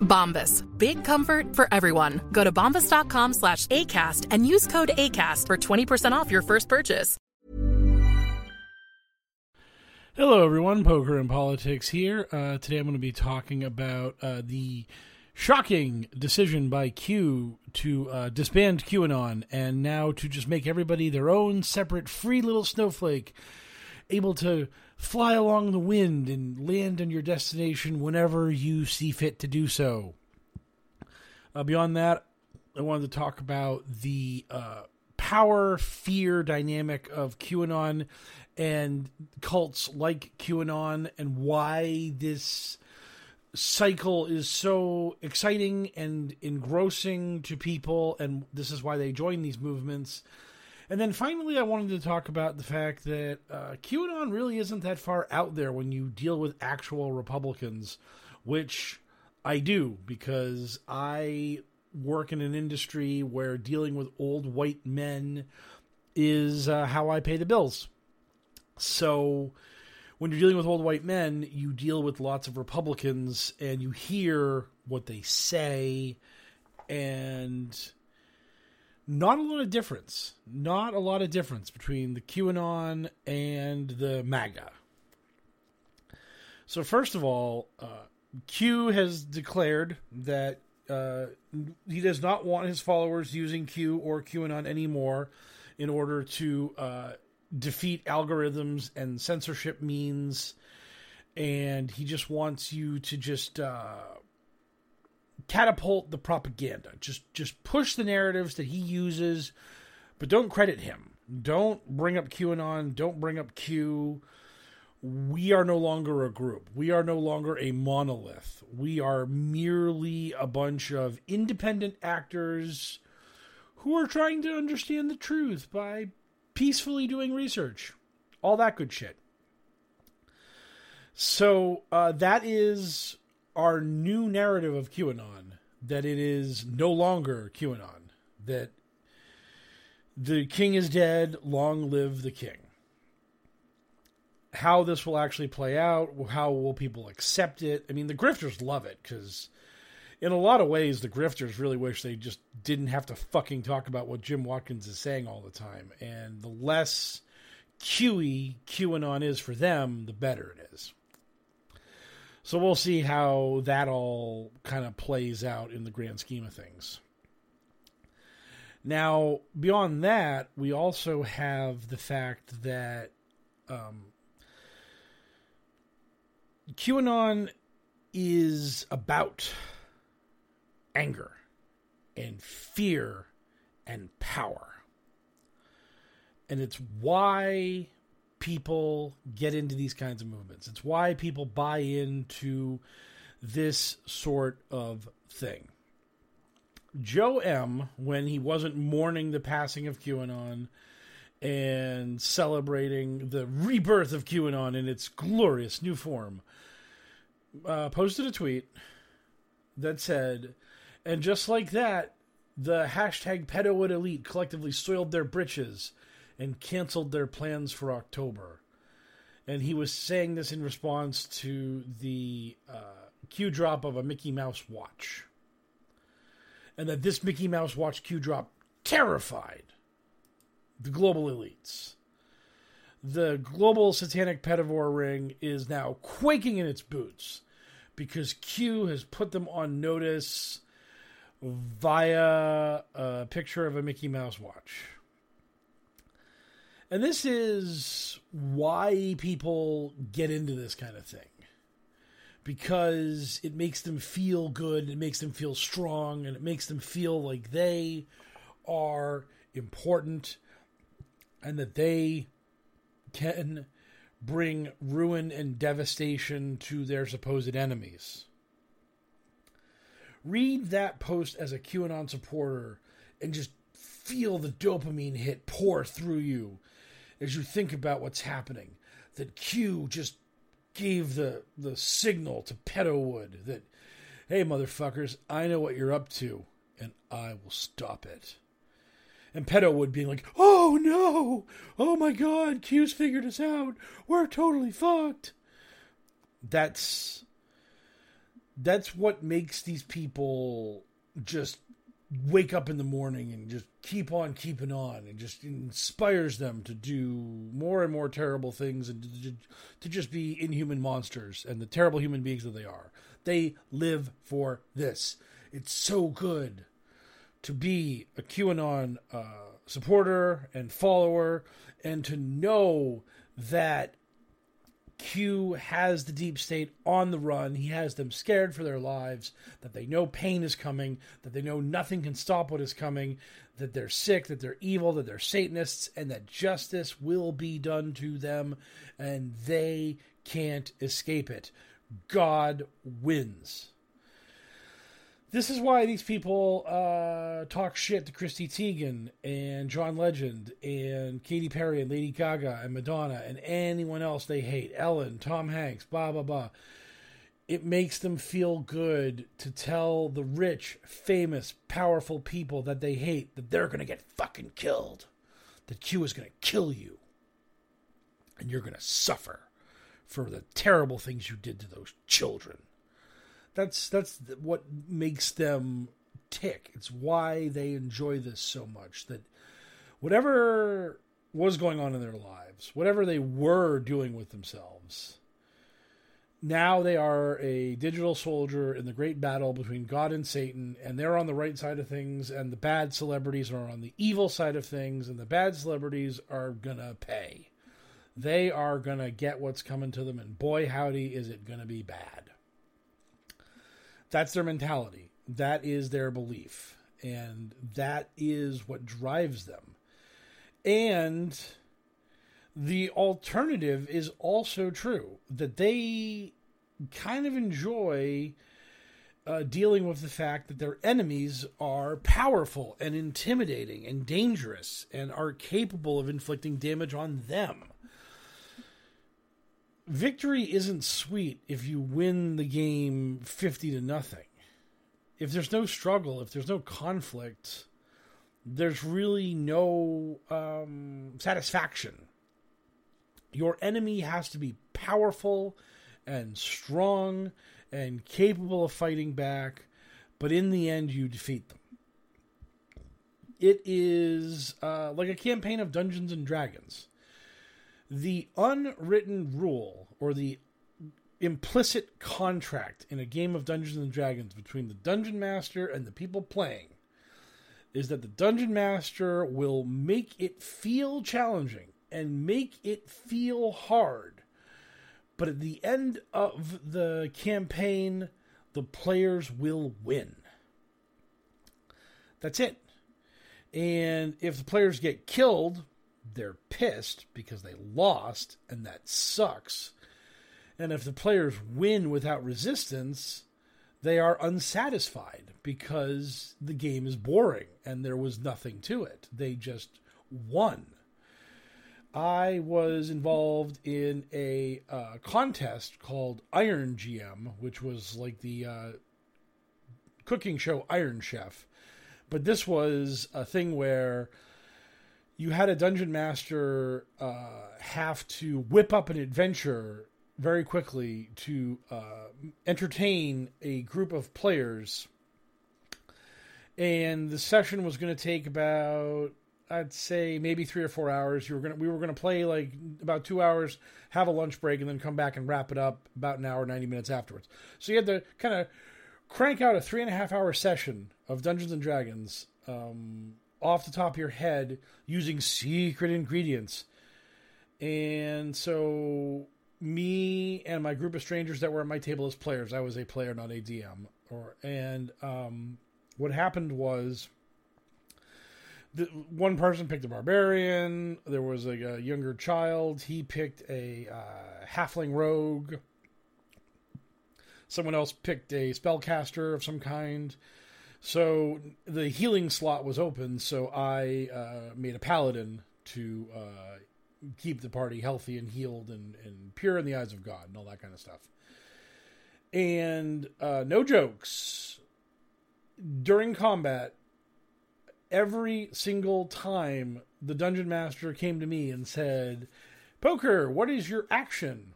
Bombas. Big comfort for everyone. Go to bombas.com slash ACAST and use code ACAST for 20% off your first purchase. Hello, everyone. Poker and Politics here. Uh, today I'm going to be talking about uh, the shocking decision by Q to uh, disband QAnon and now to just make everybody their own separate free little snowflake able to fly along the wind and land on your destination whenever you see fit to do so. Uh, beyond that, I wanted to talk about the uh, power fear dynamic of QAnon and cults like QAnon and why this cycle is so exciting and engrossing to people, and this is why they join these movements. And then finally, I wanted to talk about the fact that uh, QAnon really isn't that far out there when you deal with actual Republicans, which I do because I work in an industry where dealing with old white men is uh, how I pay the bills. So when you're dealing with old white men, you deal with lots of Republicans and you hear what they say and not a lot of difference. Not a lot of difference between the QAnon and the MAGA. So, first of all, uh, Q has declared that uh, he does not want his followers using Q or QAnon anymore in order to uh, defeat algorithms and censorship means. And he just wants you to just uh, catapult the propaganda. Just just push the narratives that he uses, but don't credit him. Don't bring up QAnon. Don't bring up Q. We are no longer a group. We are no longer a monolith. We are merely a bunch of independent actors who are trying to understand the truth by peacefully doing research. All that good shit. So uh, that is our new narrative of QAnon that it is no longer QAnon, that the king is dead, long live the king. How this will actually play out, how will people accept it? I mean, the grifters love it because, in a lot of ways, the grifters really wish they just didn't have to fucking talk about what Jim Watkins is saying all the time. And the less QE QAnon is for them, the better it is. So we'll see how that all kind of plays out in the grand scheme of things. Now, beyond that, we also have the fact that um, QAnon is about anger and fear and power. And it's why people get into these kinds of movements. It's why people buy into this sort of thing. Joe M, when he wasn't mourning the passing of QAnon and celebrating the rebirth of QAnon in its glorious new form, uh, posted a tweet that said, and just like that, the hashtag pedo elite collectively soiled their britches and canceled their plans for October. And he was saying this in response to the uh, Q drop of a Mickey Mouse watch. And that this Mickey Mouse watch Q drop terrified the global elites. The global satanic pedivore ring is now quaking in its boots because Q has put them on notice via a picture of a Mickey Mouse watch. And this is why people get into this kind of thing. Because it makes them feel good, it makes them feel strong, and it makes them feel like they are important and that they can bring ruin and devastation to their supposed enemies. Read that post as a QAnon supporter and just feel the dopamine hit pour through you as you think about what's happening. That Q just gave the the signal to Pedowood that, hey motherfuckers, I know what you're up to, and I will stop it. And Pedowood being like, oh no, oh my god, Q's figured us out. We're totally fucked. That's that's what makes these people just wake up in the morning and just keep on keeping on and just inspires them to do more and more terrible things and to, to, just be inhuman monsters and the terrible human beings that they are. They live for this. It's so good to be a QAnon uh, supporter and follower and to know that Q has the deep state on the run. He has them scared for their lives, that they know pain is coming, that they know nothing can stop what is coming, that they're sick, that they're evil, that they're Satanists, and that justice will be done to them, and they can't escape it. God wins. This is why these people uh, talk shit to Chrissy Teigen and John Legend and Katy Perry and Lady Gaga and Madonna and anyone else they hate. Ellen, Tom Hanks, blah, blah, blah. It makes them feel good to tell the rich, famous, powerful people that they hate that they're going to get fucking killed. That Q is going to kill you. And you're going to suffer for the terrible things you did to those children. That's that's what makes them tick. It's why they enjoy this so much. That whatever was going on in their lives, whatever they were doing with themselves, now they are a digital soldier in the great battle between God and Satan, and they're on the right side of things, and the bad celebrities are on the evil side of things, and the bad celebrities are gonna pay. They are gonna get what's coming to them, and boy, howdy, is it gonna be bad. That's their mentality. That is their belief. And that is what drives them. And the alternative is also true that they kind of enjoy uh, dealing with the fact that their enemies are powerful and intimidating and dangerous and are capable of inflicting damage on them victory isn't sweet if you win the game 50 to nothing. If there's no struggle, if there's no conflict, there's really no um, satisfaction. Your enemy has to be powerful and strong and capable of fighting back, but in the end, you defeat them. It is uh, like a campaign of Dungeons and Dragons the unwritten rule or the implicit contract in a game of Dungeons and Dragons between the dungeon master and the people playing is that the dungeon master will make it feel challenging and make it feel hard. But at the end of the campaign, the players will win. That's it. And if the players get killed, they're pissed because they lost, and that sucks. And if the players win without resistance, they are unsatisfied because the game is boring and there was nothing to it. They just won. I was involved in a uh, contest called Iron GM, which was like the uh, cooking show Iron Chef. But this was a thing where you had a dungeon master uh, have to whip up an adventure very quickly to uh, entertain a group of players. And the session was going to take about, I'd say, maybe three or four hours. You were gonna, we were going to play like about two hours, have a lunch break, and then come back and wrap it up about an hour, ninety minutes afterwards. So you had to kind of crank out a three and a half hour session of Dungeons and Dragons um, off the top of your head using secret ingredients. And so me and my group of strangers that were at my table as players. I was a player, not a DM. Or and um, what happened was the, one person picked a barbarian. There was like a younger child. He picked a uh, halfling rogue. Someone else picked a spellcaster of some kind. So the healing slot was open. So I uh, made a paladin to uh, keep the party healthy and healed and, and pure in the eyes of God and all that kind of stuff. And uh, no jokes, during combat, every single time the dungeon master came to me and said, Poker, what is your action?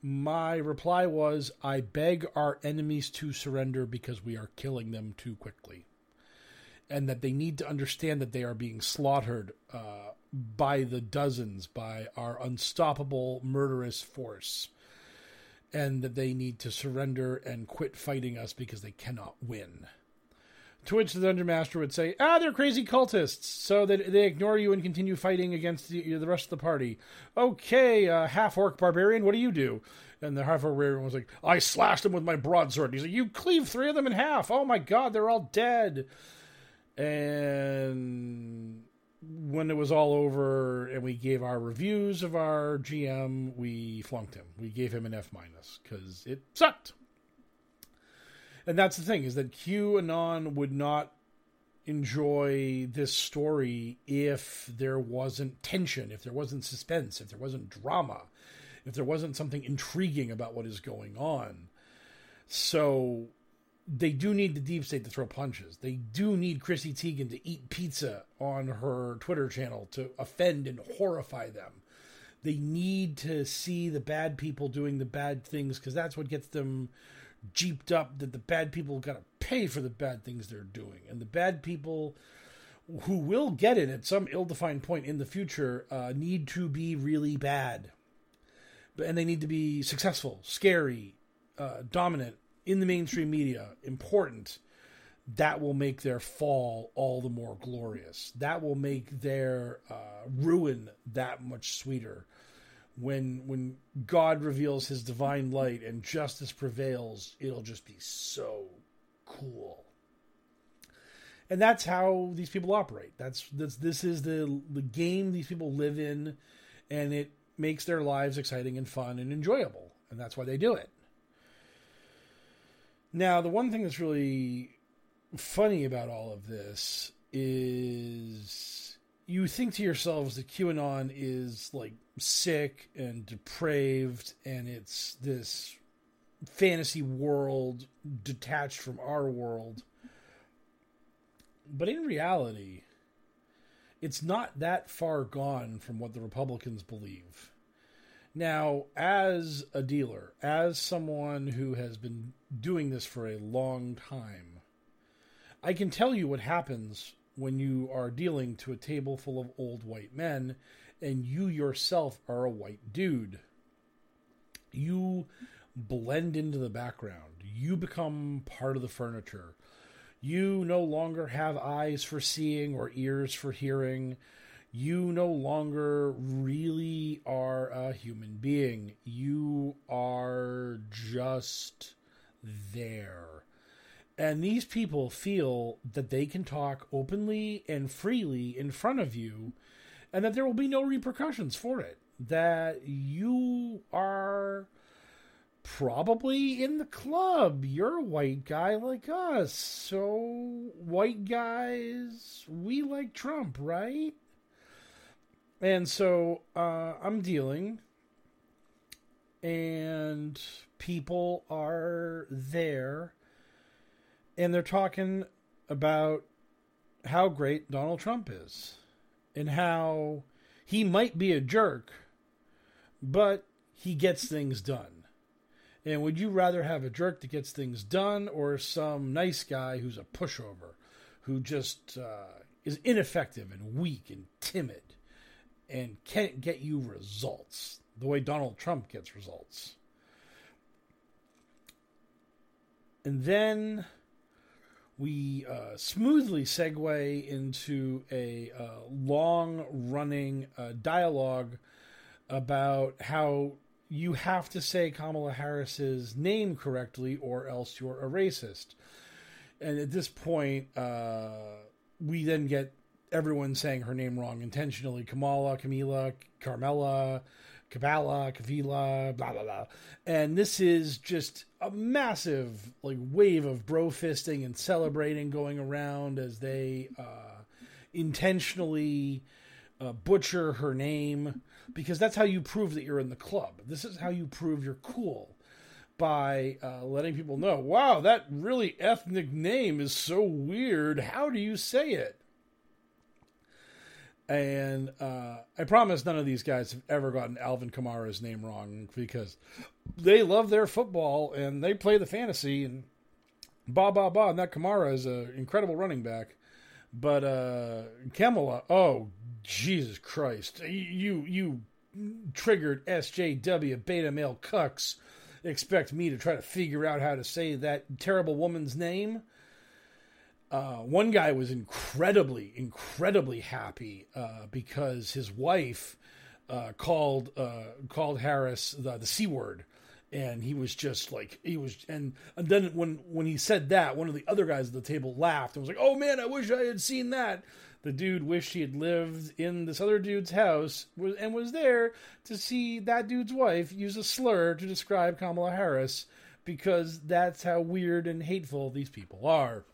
My reply was, I beg our enemies to surrender because we are killing them too quickly. And that they need to understand that they are being slaughtered uh, by the dozens by our unstoppable murderous force and that they need to surrender and quit fighting us because they cannot win. To which the dungeon master would say, "Ah, they're crazy cultists, so that they ignore you and continue fighting against the, the rest of the party." Okay, uh, half orc barbarian, what do you do? And the half orc barbarian was like, "I slashed them with my broadsword." He's like, "You cleave three of them in half. Oh my god, they're all dead." And when it was all over and we gave our reviews of our GM, we flunked him. We gave him an F minus because it sucked. And that's the thing is that QAnon would not enjoy this story if there wasn't tension, if there wasn't suspense, if there wasn't drama, if there wasn't something intriguing about what is going on. So they do need the deep state to throw punches. They do need Chrissy Teigen to eat pizza on her Twitter channel to offend and horrify them. They need to see the bad people doing the bad things because that's what gets them jeeped up that the bad people got to pay for the bad things they're doing. And the bad people who will get it at some ill defined point in the future uh, need to be really bad. And they need to be successful, scary, uh, dominant, in the mainstream media important, that will make their fall all the more glorious. That will make their uh, ruin that much sweeter. When when God reveals His divine light and justice prevails, it'll just be so cool. And that's how these people operate. That's that's this is the the game these people live in, and it makes their lives exciting and fun and enjoyable. And that's why they do it. Now, the one thing that's really funny about all of this is you think to yourselves that QAnon is like sick and depraved and it's this fantasy world detached from our world. But in reality, it's not that far gone from what the Republicans believe. Now, as a dealer, as someone who has been doing this for a long time, I can tell you what happens when you are dealing to a table full of old white men and you yourself are a white dude. You blend into the background. You become part of the furniture. You no longer have eyes for seeing or ears for hearing you no longer really are a human being. You are just there. And these people feel that they can talk openly and freely in front of you and that there will be no repercussions for it. That you are probably in the club. You're a white guy like us. So, white guys, we like Trump, right? And so uh, I'm dealing, and people are there, and they're talking about how great Donald Trump is. and how he might be a jerk, but he gets things done. And would you rather have a jerk that gets things done or some nice guy who's a pushover, who just uh, is ineffective and weak and timid and can't get you results the way Donald Trump gets results? And then we uh, smoothly segue into a uh, long running uh, dialogue about how you have to say Kamala Harris's name correctly or else you're a racist. And at this point, uh, we then get everyone saying her name wrong intentionally Kamala, Camila, Carmela, Kabbalah, Kavila, blah blah blah. And this is just a massive like wave of bro fisting and celebrating going around as they uh, intentionally uh, butcher her name because that's how you prove that you're in the club. This is how you prove you're cool by uh, letting people know, wow, that really ethnic name is so weird. How do you say it? And uh, I promise none of these guys have ever gotten Alvin Kamara's name wrong because they love their football and they play the fantasy and ba ba ba. And that Kamara is an incredible running back. But uh, Kamala, oh Jesus Christ, you you triggered SJW beta male cucks. Expect me to try to figure out how to say that terrible woman's name? Uh, one guy was incredibly, incredibly happy uh, because his wife uh, called uh, called Harris the, the c word, and he was just like he was. And, and then when when he said that, one of the other guys at the table laughed and was like, "Oh man, I wish I had seen that." The dude wished he had lived in this other dude's house and was there to see that dude's wife use a slur to describe Kamala Harris because that's how weird and hateful these people are.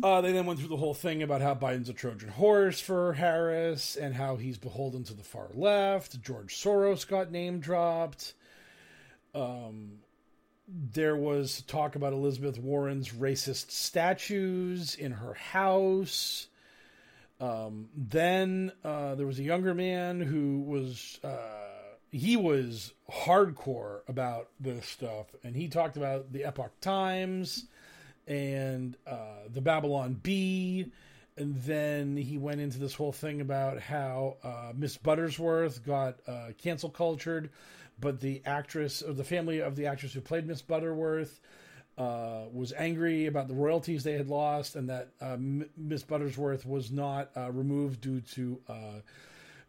Uh, they then went through the whole thing about how Biden's a Trojan horse for Harris and how he's beholden to the far left. George Soros got name dropped. Um, there was talk about Elizabeth Warren's racist statues in her house. Um, then uh, there was a younger man who was uh, he was hardcore about this stuff, and he talked about the Epoch Times and uh, the Babylon Bee. And then he went into this whole thing about how uh, Miss Buttersworth got uh, cancel cultured, but the actress or the family of the actress who played Miss Butterworth uh, was angry about the royalties they had lost, and that uh, Miss Buttersworth was not uh, removed due to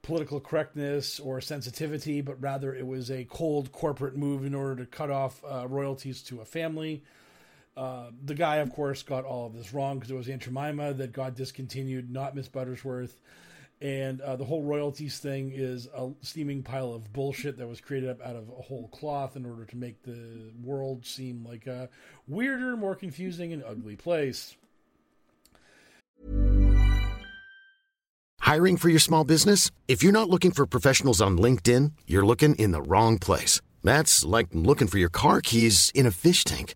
political correctness or sensitivity, but rather it was a cold corporate move in order to cut off royalties to a family. Uh, the guy, of course, got all of this wrong because it was Aunt Jemima that got discontinued, not Miss Buttersworth. And uh, the whole royalties thing is a steaming pile of bullshit that was created up out of a whole cloth in order to make the world seem like a weirder, more confusing, and ugly place. Hiring for your small business? If you're not looking for professionals on LinkedIn, you're looking in the wrong place. That's like looking for your car keys in a fish tank.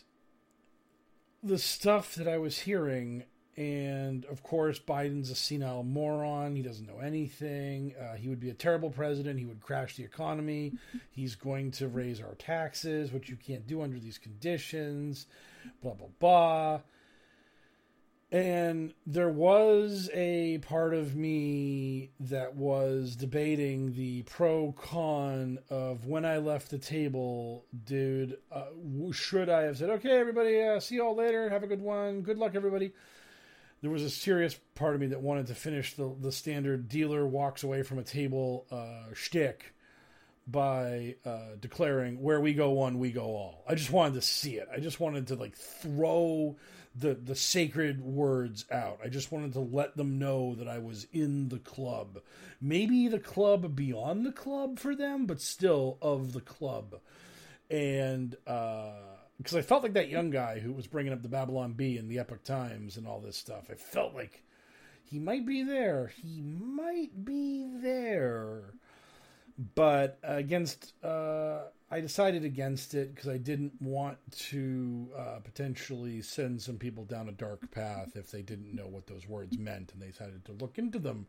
the stuff that I was hearing, and of course, Biden's a senile moron. He doesn't know anything. Uh, he would be a terrible president. He would crash the economy. He's going to raise our taxes, which you can't do under these conditions. Blah, blah, blah. And there was a part of me that was debating the pro con of when I left the table, dude. Uh, should I have said, okay, everybody, uh, see you all later. Have a good one. Good luck, everybody. There was a serious part of me that wanted to finish the, the standard dealer walks away from a table uh, shtick by uh, declaring where we go one, we go all. I just wanted to see it. I just wanted to like throw the the sacred words out. I just wanted to let them know that I was in the club. Maybe the club beyond the club for them, but still of the club. And because uh, I felt like that young guy who was bringing up the Babylon Bee and the Epoch Times and all this stuff. I felt like he might be there. He might be there but against uh, I decided against it because I didn't want to uh, potentially send some people down a dark path if they didn't know what those words meant and they decided to look into them.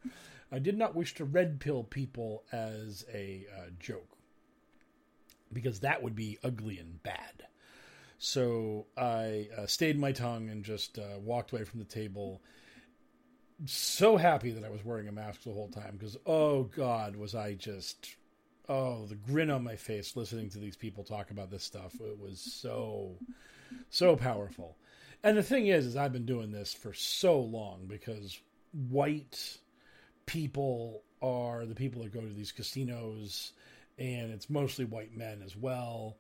I did not wish to red pill people as a uh, joke because that would be ugly and bad. So I uh, stayed my tongue and just uh, walked away from the table so happy that I was wearing a mask the whole time because oh god was I just oh the grin on my face listening to these people talk about this stuff. It was so so powerful. And the thing is is I've been doing this for so long because white people are the people that go to these casinos and it's mostly white men as well.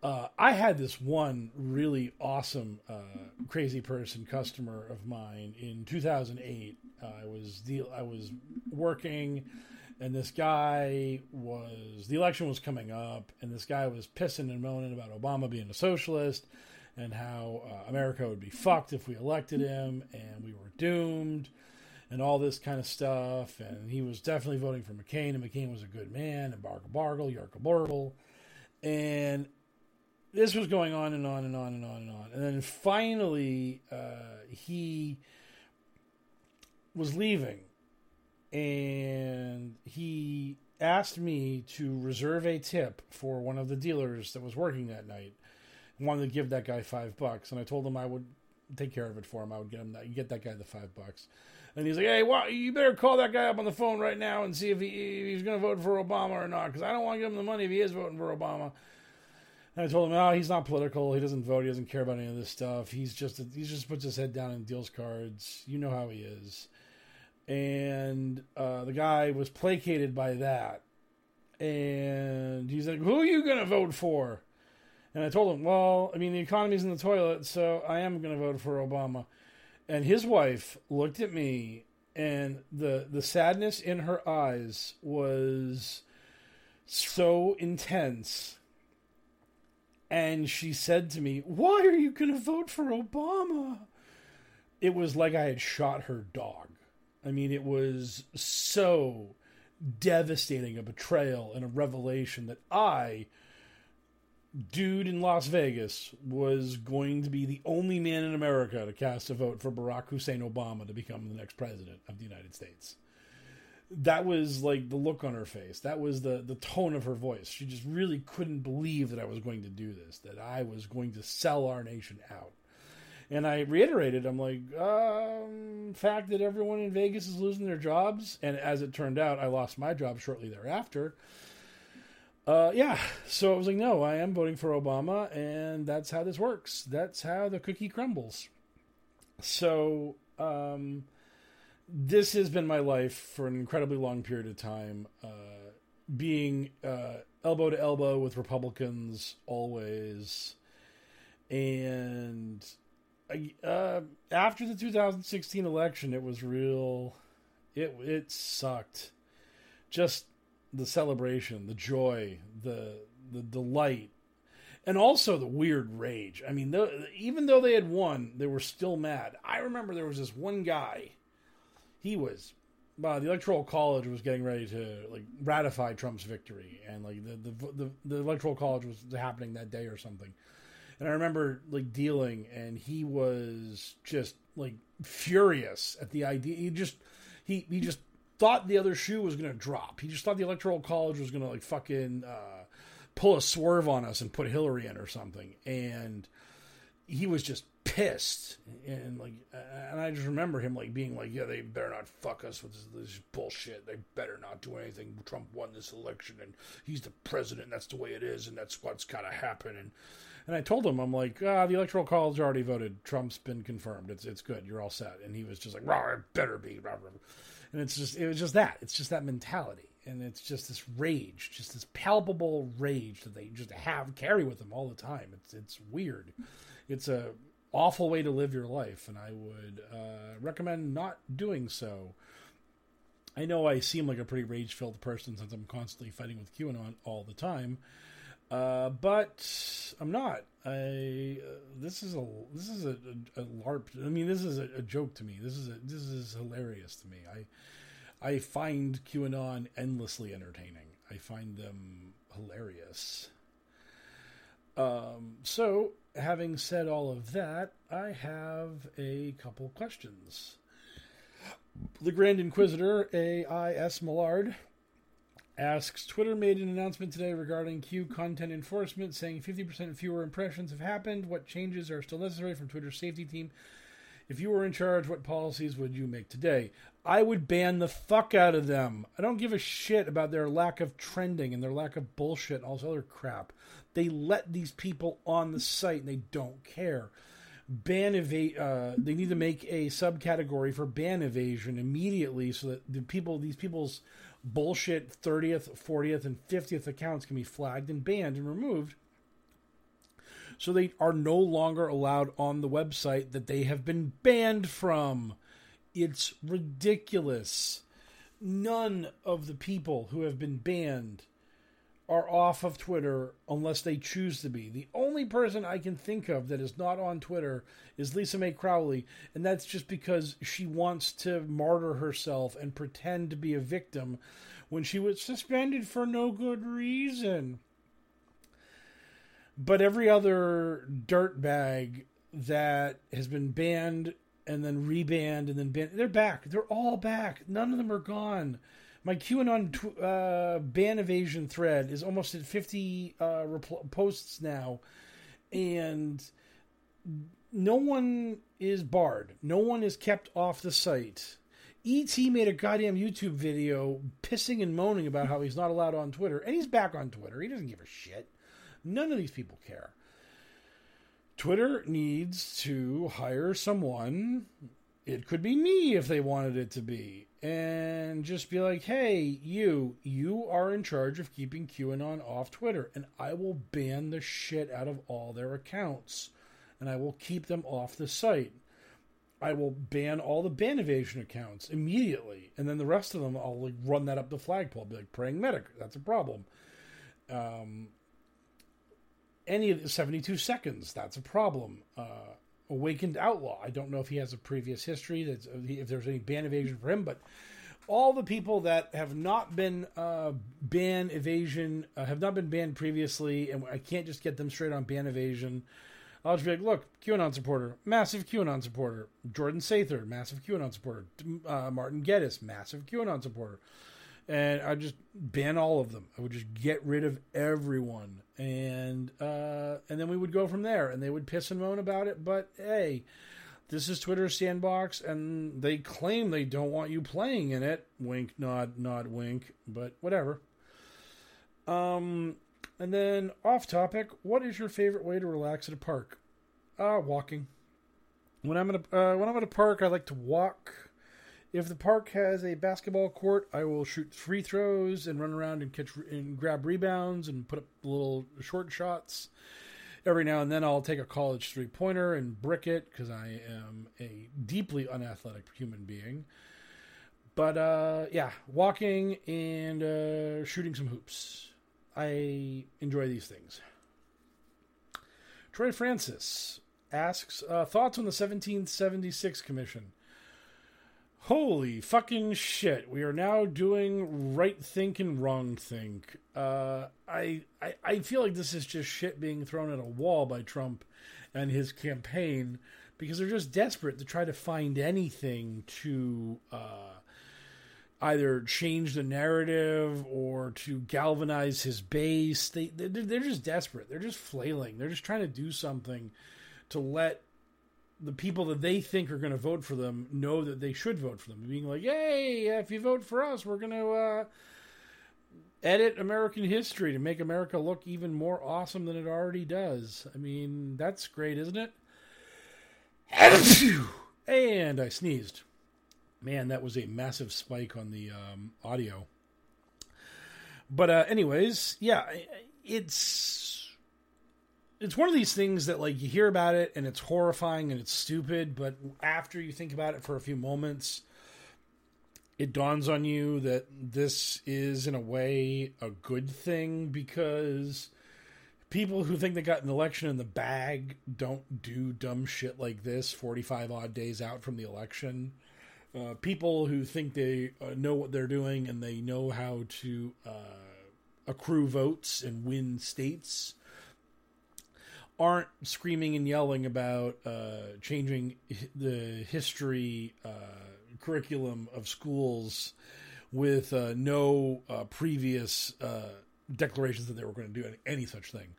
Uh, I had this one really awesome uh, crazy person customer of mine in 2008. Uh, I was the I was working, and this guy was the election was coming up, and this guy was pissing and moaning about Obama being a socialist, and how uh, America would be fucked if we elected him, and we were doomed, and all this kind of stuff. And he was definitely voting for McCain, and McCain was a good man, and Bargle Bargle, Yargle Bargle, and this was going on and on and on and on and on. And then finally, uh, he was leaving and he asked me to reserve a tip for one of the dealers that was working that night. I wanted to give that guy five bucks, and I told him I would take care of it for him. I would get him that, get that guy the five bucks. And he's like, "Hey, well, you better call that guy up on the phone right now and see if, he, if he's going to vote for Obama or not, because I don't want to give him the money if he is voting for Obama." And I told him, "Oh, he's not political. He doesn't vote. He doesn't care about any of this stuff. He's just he just puts his head down and deals cards. You know how he is." And uh, the guy was placated by that, and he's like, "Who are you gonna vote for?" And I told him, "Well, I mean, the economy's in the toilet, so I am gonna vote for Obama." And his wife looked at me, and the the sadness in her eyes was so intense and she said to me, Why are you to vote for Obama? It was like I had shot her dog. I mean, it was so devastating a betrayal and a revelation that I, dude in Las Vegas, was going to be the only man in America to cast a vote for Barack Hussein Obama to become the next president of the United States that was like the look on her face. That was the the tone of her voice. She just really couldn't believe that I was going to do this. That I was going to sell our nation out. And I reiterated, I'm like, um, fact that everyone in Vegas is losing their jobs, and as it turned out, I lost my job shortly thereafter. Uh, yeah, so I was like, no, I am voting for Obama, and that's how this works. That's how the cookie crumbles. So, um, this has been my life for an incredibly long period of time. Uh, being uh, elbow to elbow with Republicans always, and uh, after the 2016 election, it was real. It it sucked. Just the celebration, the joy, the the delight, and also the weird rage. I mean, the, even though they had won, they were still mad. I remember there was this one guy he was uh, the electoral college was getting ready to like ratify Trump's victory, and like the, the the the, electoral college was happening that day or something. And I remember like dealing, and he was just like furious at the idea. He just he he just thought the other shoe was gonna drop. He just thought the electoral college was gonna like fucking uh, pull a swerve on us and put Hillary in or something. And he was just pissed and like and I just remember him like being like yeah they better not fuck us with this, this bullshit they better not do anything Trump won this election and he's the president that's the way it is and that's what's got to happen and and I told him I'm like ah the electoral college already voted. Trump's been confirmed. It's it's good. You're all set. And he was just like rah it better be and it's just it was just that. It's just that mentality. And it's just this rage just this palpable rage that they just have carry with them all the time. It's it's weird. It's a awful way to live your life, and I would uh, recommend not doing so. I know I seem like a pretty rage filled person since I'm constantly fighting with QAnon all the time, uh, but I'm not. I uh, this is a this is a, a, a, LARP. I mean, this is a, a, joke to me. This is a, this is hilarious to me. I I find QAnon endlessly entertaining. I find them hilarious. Um, so having said all of that, I have a couple questions. The Grand Inquisitor, A.I.S. Millard, asks Twitter made an announcement today regarding Q content enforcement, saying 50% fewer impressions have happened. What changes are still necessary from Twitter's safety team? If you were in charge, what policies would you make today? I would ban the fuck out of them. I don't give a shit about their lack of trending and their lack of bullshit and all this other crap. They let these people on the site and they don't care. Ban evade. Uh, they need to make a subcategory for ban evasion immediately, so that the people, these people's bullshit thirtieth, fortieth, and fiftieth accounts can be flagged and banned and removed. So they are no longer allowed on the website that they have been banned from. It's ridiculous. None of the people who have been banned are off of Twitter unless they choose to be. The only person I can think of that is not on Twitter is Lisa Mei Crowley, and that's just because she wants to martyr herself and pretend to be a victim when she was suspended for no good reason. But every other dirtbag that has been banned and then rebanned and then banned, they're back. They're all back. None of them are gone my QAnon tw- uh, ban evasion thread is almost at 50 uh, repl- posts now, and no one is barred. No one is kept off the site. ET made a goddamn YouTube video pissing and moaning about how he's not allowed on Twitter, and he's back on Twitter. He doesn't give a shit. None of these people care. Twitter needs to hire someone. It could be me if they wanted it to be and just be like, hey, you, you are in charge of keeping QAnon off Twitter, and I will ban the shit out of all their accounts, and I will keep them off the site. I will ban all the ban evasion accounts immediately, and then the rest of them, I'll like run that up the flagpole. I'll be like, praying medic, that's a problem. Um, any of the 72 seconds, that's a problem. Uh, awakened outlaw. I don't know if he has a previous history. That's if there's any ban evasion for him, but all the people that have not been uh, ban evasion uh, have not been banned previously, and I can't just get them straight on ban evasion. I'll just be like, look, QAnon supporter, massive QAnon supporter. Jordan Sather, massive QAnon supporter. Uh, Martin Geddes, massive QAnon supporter and I just ban all of them. I would just get rid of everyone, and uh, and then we would go from there. And they would piss and moan about it, but hey, this is Twitter's sandbox, and they claim they don't want you playing in it. Wink, nod, nod, wink. But whatever. Um, and then off topic, what is your favorite way to relax at a park? Uh, walking. When I'm at a uh, when I'm at a park, I like to walk if the park has a basketball court, I will shoot free throws and run around and catch and grab rebounds and put up little short shots. Every now and then, I'll take a college three pointer and brick it because I am a deeply unathletic human being. But uh, yeah, walking and uh, shooting some hoops. I enjoy these things. Troy Francis asks uh, thoughts on the 1776 Commission. Holy fucking shit! We are now doing right think and wrong think. Uh, I, I I feel like this is just shit being thrown at a wall by Trump and his campaign because they're just desperate to try to find anything to uh, either change the narrative or to galvanize his base. They they're, they're just desperate. They're just flailing. They're just trying to do something to let the people that they think are going to vote for them know that they should vote for them. Being like, "Hey, if you vote for us, we're going to uh, edit American history to make America look even more awesome than it already does." I mean, that's great, isn't it? and I sneezed. Man, that was a massive spike on the um, audio. But uh, anyways, yeah, it's it's one of these things that like you hear about it and it's horrifying and it's stupid, but after you think about it for a few moments, it dawns on you that this is in a way a good thing because people who think they got an election in the bag don't do dumb shit like this 45 odd days out from the election. Uh, people who think they uh, know what they're doing and they know how to uh, accrue votes and win states aren't screaming and yelling about uh, changing the history uh, curriculum of schools with uh, no previous declarations that they were going to do any, any such thing.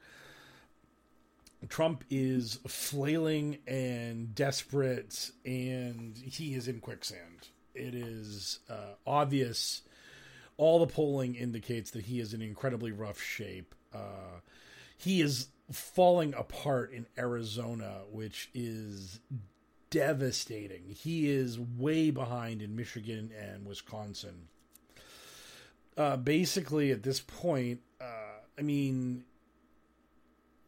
Trump is flailing and desperate, and he is in quicksand. It is uh, obvious. All the polling indicates that he is in incredibly rough shape. Uh, he is falling apart in Arizona, which is devastating. He is way behind in Michigan and Wisconsin. Uh, basically, at this point, uh, I mean,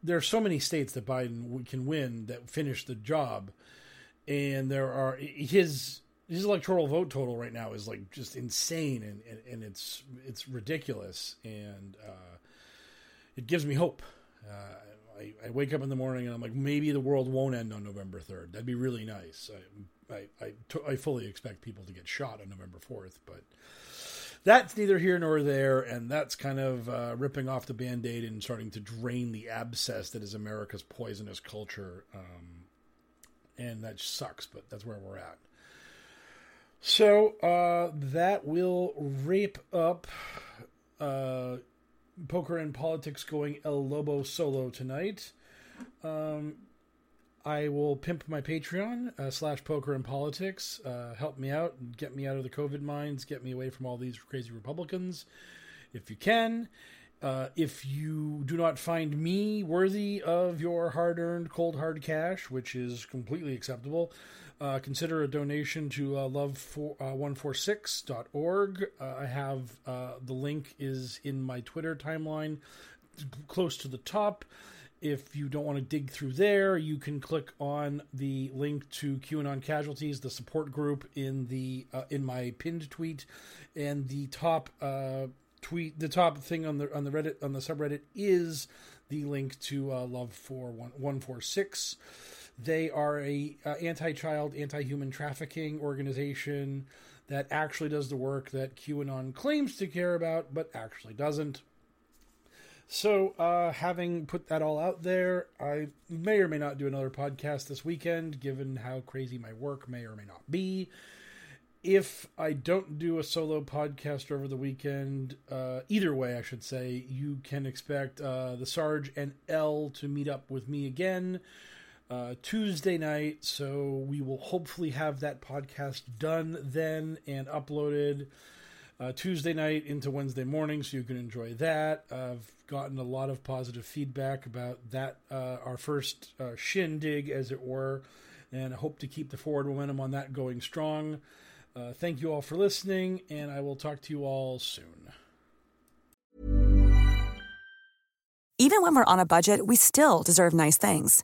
there are so many states that Biden can win that finish the job, and there are his his electoral vote total right now is like just insane and and, and it's it's ridiculous and uh, it gives me hope. Uh, I, I, wake up in the morning and I'm like, maybe the world won't end on November 3rd. That'd be really nice. I, I, I, t- I fully expect people to get shot on November 4th, but that's neither here nor there, and that's kind of uh, ripping off the band aid and starting to drain the abscess that is America's poisonous culture. Um, and that sucks, but that's where we're at. So uh, that will wrap up uh, Poker and Politics going El Lobo solo tonight. Um, I will pimp my Patreon uh, slash poker and politics. Uh, help me out, get me out of the COVID mines, get me away from all these crazy Republicans, if you can. Uh, if you do not find me worthy of your hard earned cold hard cash, which is completely acceptable, uh, consider a donation to uh, love146.org. Uh, uh, I have uh, the link is in my Twitter timeline, close to the top. If you don't want to dig through there, you can click on the link to QAnon Casualties, the support group in the uh, in my pinned tweet, and the top tweet, the top thing on the on the Reddit on the subreddit is the link to Love for one one four six. They are a uh, anti-child, anti-human trafficking organization that actually does the work that QAnon claims to care about, but actually doesn't. So, uh, having put that all out there, I may or may not do another podcast this weekend, given how crazy my work may or may not be. If I don't do a solo podcast over the weekend, uh, either way, I should say, you can expect uh, the Sarge and L to meet up with me again uh, Tuesday night. So, we will hopefully have that podcast done then and uploaded uh, Tuesday night into Wednesday morning, so you can enjoy that. I've gotten a lot of positive feedback about that, uh, our first uh, shindig, as it were, and I hope to keep the forward momentum on that going strong. Uh, thank you all for listening, and I will talk to you all soon. Even when we're on a budget, we still deserve nice things.